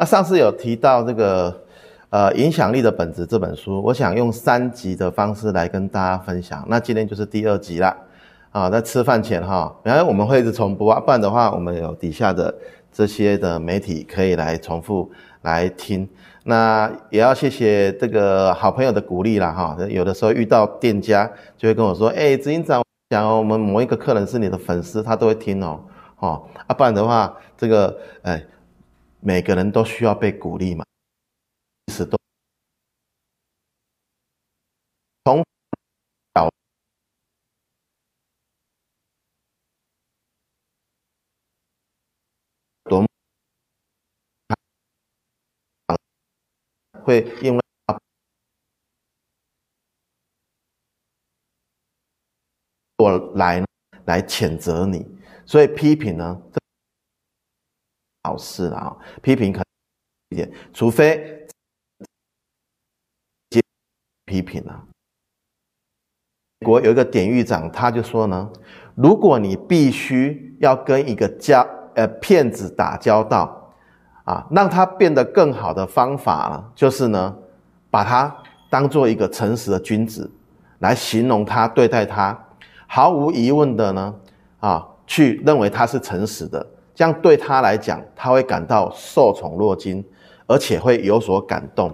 那上次有提到这个呃影响力的本质这本书，我想用三集的方式来跟大家分享。那今天就是第二集啦。啊，在吃饭前哈，然后我们会一直重播啊，不然的话，我们有底下的这些的媒体可以来重复来听。那也要谢谢这个好朋友的鼓励啦哈。有的时候遇到店家就会跟我说，哎，执行长，讲我们某一个客人是你的粉丝，他都会听哦，哦，啊，不然的话，这个哎，每个人都需要被鼓励嘛，其实都。会因为我来来谴责你，所以批评呢，这好事了啊，批评可能一点，除非接批评啊。美国有一个典狱长，他就说呢，如果你必须要跟一个交呃骗子打交道。啊，让他变得更好的方法呢，就是呢，把他当做一个诚实的君子来形容他，对待他，毫无疑问的呢，啊，去认为他是诚实的，这样对他来讲，他会感到受宠若惊，而且会有所感动，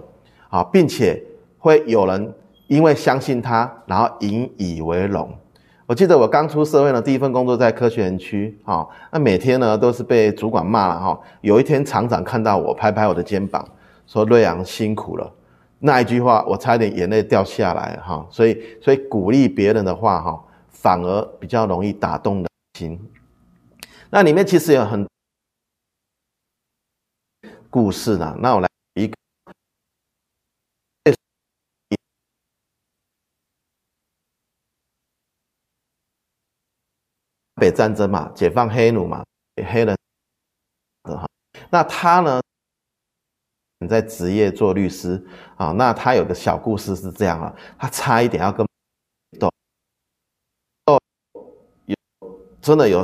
啊，并且会有人因为相信他，然后引以为荣。我记得我刚出社会呢，第一份工作在科学园区，哈，那每天呢都是被主管骂了，哈。有一天厂长看到我，拍拍我的肩膀，说：“瑞阳辛苦了。”那一句话，我差点眼泪掉下来，哈。所以，所以鼓励别人的话，哈，反而比较容易打动人心。那里面其实有很故事呢，那我来一个。北战争嘛，解放黑奴嘛，黑人的哈，那他呢，在职业做律师啊，那他有个小故事是这样啊，他差一点要跟斗斗，有真的有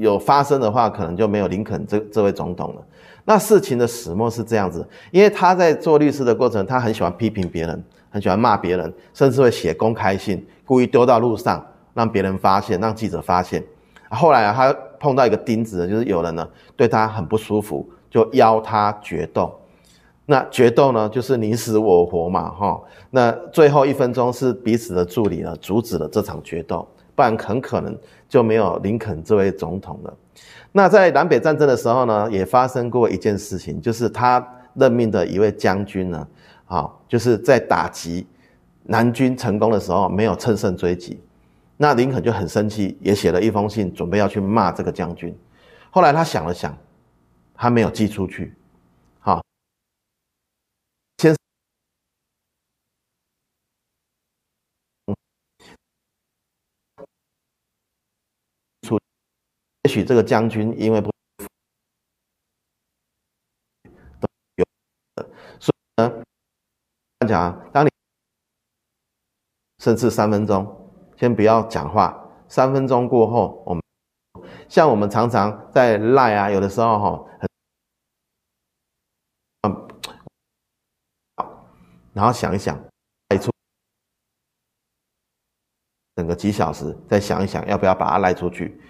有发生的话，可能就没有林肯这这位总统了。那事情的始末是这样子，因为他在做律师的过程，他很喜欢批评别人，很喜欢骂别人，甚至会写公开信，故意丢到路上。让别人发现，让记者发现。后来啊，他碰到一个钉子，就是有人呢对他很不舒服，就邀他决斗。那决斗呢，就是你死我活嘛，哈。那最后一分钟是彼此的助理呢阻止了这场决斗，不然很可能就没有林肯这位总统了。那在南北战争的时候呢，也发生过一件事情，就是他任命的一位将军呢，啊，就是在打击南军成功的时候没有乘胜追击。那林肯就很生气，也写了一封信，准备要去骂这个将军。后来他想了想，他没有寄出去。好，先出，也许这个将军因为不有，所以呢，讲，当你甚至三分钟。先不要讲话，三分钟过后，我们像我们常常在赖啊，有的时候哈，嗯，然后想一想，赖出，等个几小时，再想一想要不要把它赖出去。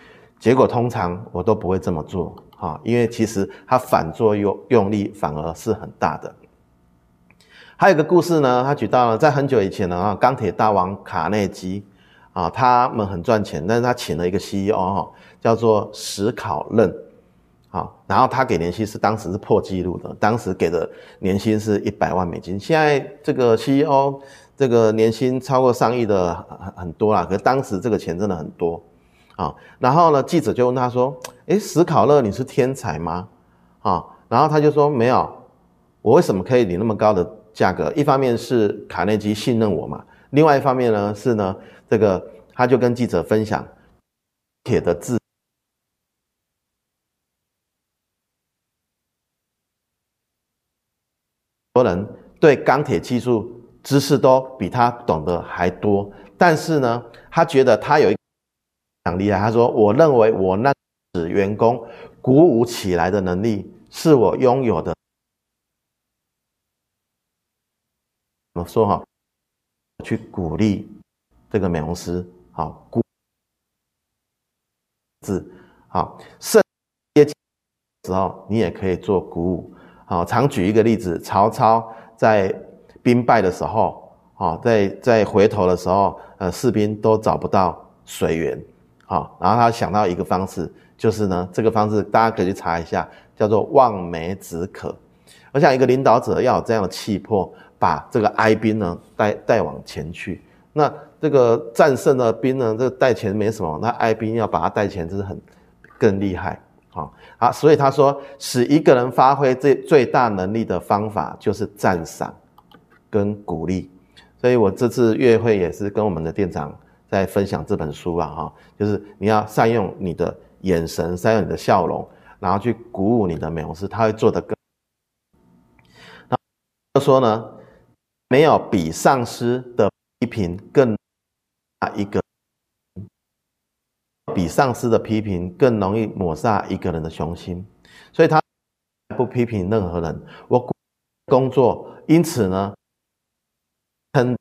结果通常我都不会这么做哈，因为其实它反作用用力反而是很大的。还有个故事呢，他举到了在很久以前呢啊，钢铁大王卡内基。啊，他们很赚钱，但是他请了一个 CEO 哈，叫做史考任，啊，然后他给年薪是当时是破纪录的，当时给的年薪是一百万美金。现在这个 CEO 这个年薪超过上亿的很很多啦，可是当时这个钱真的很多，啊，然后呢，记者就问他说：“诶，史考勒你是天才吗？”啊，然后他就说：“没有，我为什么可以领那么高的价格？一方面是卡内基信任我嘛。”另外一方面呢，是呢，这个他就跟记者分享铁的字，多人对钢铁技术知识都比他懂得还多，但是呢，他觉得他有一奖厉害。他说：“我认为我那使员工鼓舞起来的能力是我拥有的。”怎么说哈？去鼓励这个美容师，好鼓字，好甚接时候你也可以做鼓舞。好，常举一个例子，曹操在兵败的时候，啊，在在回头的时候，呃，士兵都找不到水源，好，然后他想到一个方式，就是呢，这个方式大家可以去查一下，叫做望梅止渴。我想一个领导者要有这样的气魄，把这个哀兵呢带带往前去。那这个战胜的兵呢，这个带前没什么，那哀兵要把他带前，这是很更厉害。好，好，所以他说，使一个人发挥最最大能力的方法，就是赞赏跟鼓励。所以我这次月会也是跟我们的店长在分享这本书啊，哈，就是你要善用你的眼神，善用你的笑容，然后去鼓舞你的美容师，他会做得更。就说呢，没有比上司的批评更啊一个，比上司的批评更容易抹杀一个人的雄心，所以他不批评任何人。我工作，因此呢，很，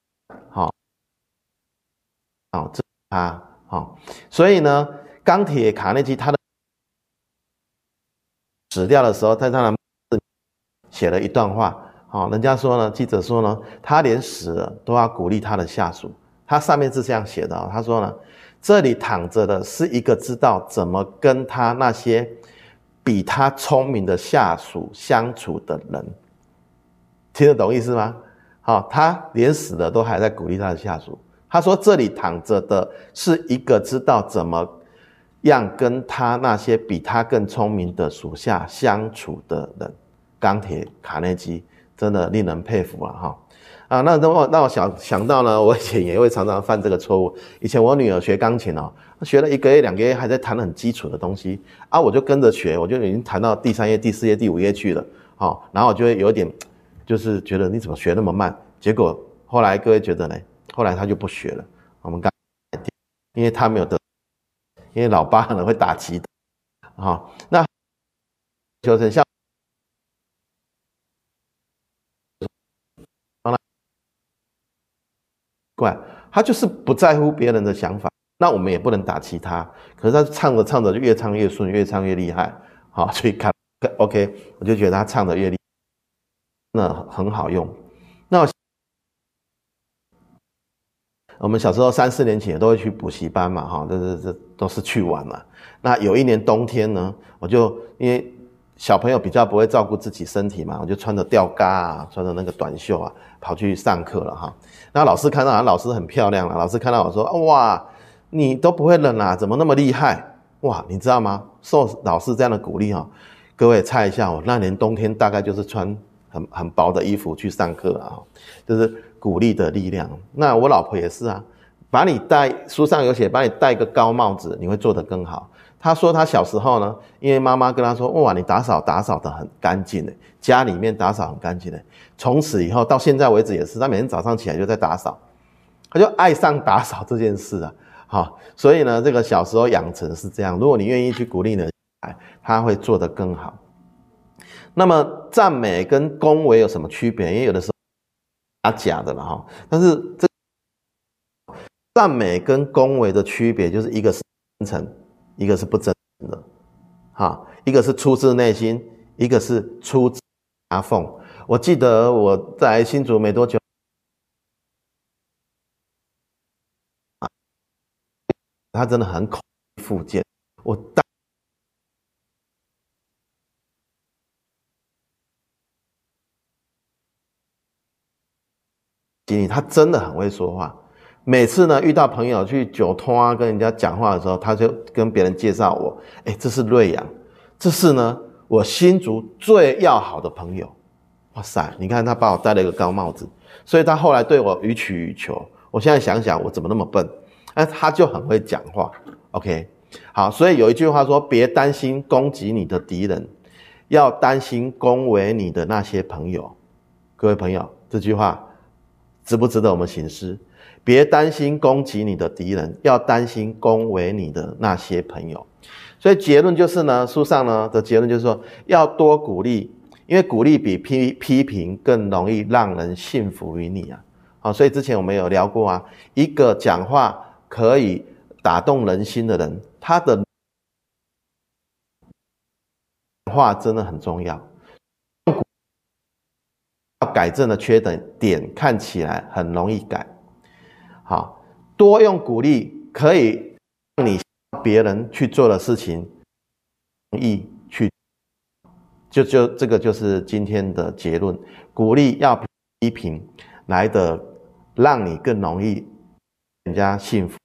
好这他好，所以呢，钢铁卡内基他的死掉的时候，在他的写了一段话。好，人家说呢，记者说呢，他连死了都要鼓励他的下属。他上面是这样写的，他说呢，这里躺着的是一个知道怎么跟他那些比他聪明的下属相处的人。听得懂意思吗？好，他连死了都还在鼓励他的下属。他说，这里躺着的是一个知道怎么样跟他那些比他更聪明的属下相处的人。钢铁卡内基。真的令人佩服了哈啊！那那我那我想想到呢，我以前也会常常犯这个错误。以前我女儿学钢琴哦，学了一个月两个月，还在弹很基础的东西啊，我就跟着学，我就已经弹到第三页、第四页、第五页去了。好，然后我就会有点，就是觉得你怎么学那么慢？结果后来各位觉得呢？后来他就不学了。我们刚，因为他没有得，因为老爸可能会打击的。好，那修成像。怪，他就是不在乎别人的想法，那我们也不能打击他。可是他唱着唱着就越唱越顺，越唱越厉害。好，所以看，OK，我就觉得他唱的越厉，那很好用。那我，我们小时候三四年前都会去补习班嘛，哈，这这这都是去玩嘛。那有一年冬天呢，我就因为。小朋友比较不会照顾自己身体嘛，我就穿着吊嘎啊，穿着那个短袖啊，跑去上课了哈。那老师看到，老师很漂亮了。老师看到我说：“哇，你都不会冷啊，怎么那么厉害？哇，你知道吗？受老师这样的鼓励哈，各位猜一下，我那年冬天大概就是穿很很薄的衣服去上课啊，就是鼓励的力量。那我老婆也是啊，把你戴，书上有写，把你戴个高帽子，你会做得更好。”她说她小时候呢，因为妈妈跟她说：“哇，你打扫打扫得很干净诶，家里面打扫很干净诶。”从此以后到现在为止也是，她每天早上起来就在打扫，她就爱上打扫这件事啊。好，所以呢，这个小时候养成是这样。如果你愿意去鼓励呢，他会做得更好。那么赞美跟恭维有什么区别？因为有的时候打假的了哈。但是这赞美跟恭维的区别就是一个是真诚。一个是不真诚的，哈，一个是出自内心，一个是出自牙缝。我记得我在新竹没多久，他真的很口腹剑。我他真的很会说话。每次呢，遇到朋友去酒托啊，跟人家讲话的时候，他就跟别人介绍我，哎，这是瑞阳，这是呢我新竹最要好的朋友。哇塞，你看他把我戴了一个高帽子，所以他后来对我予取予求。我现在想想，我怎么那么笨？哎，他就很会讲话。OK，好，所以有一句话说，别担心攻击你的敌人，要担心恭维你的那些朋友。各位朋友，这句话值不值得我们行事？别担心攻击你的敌人，要担心恭维你的那些朋友。所以结论就是呢，书上呢的结论就是说，要多鼓励，因为鼓励比批批评更容易让人信服于你啊。好，所以之前我们有聊过啊，一个讲话可以打动人心的人，他的话真的很重要。改正的缺点点看起来很容易改，好，多用鼓励可以让你别人去做的事情容易去，就就这个就是今天的结论，鼓励要比批评来的让你更容易人家信服。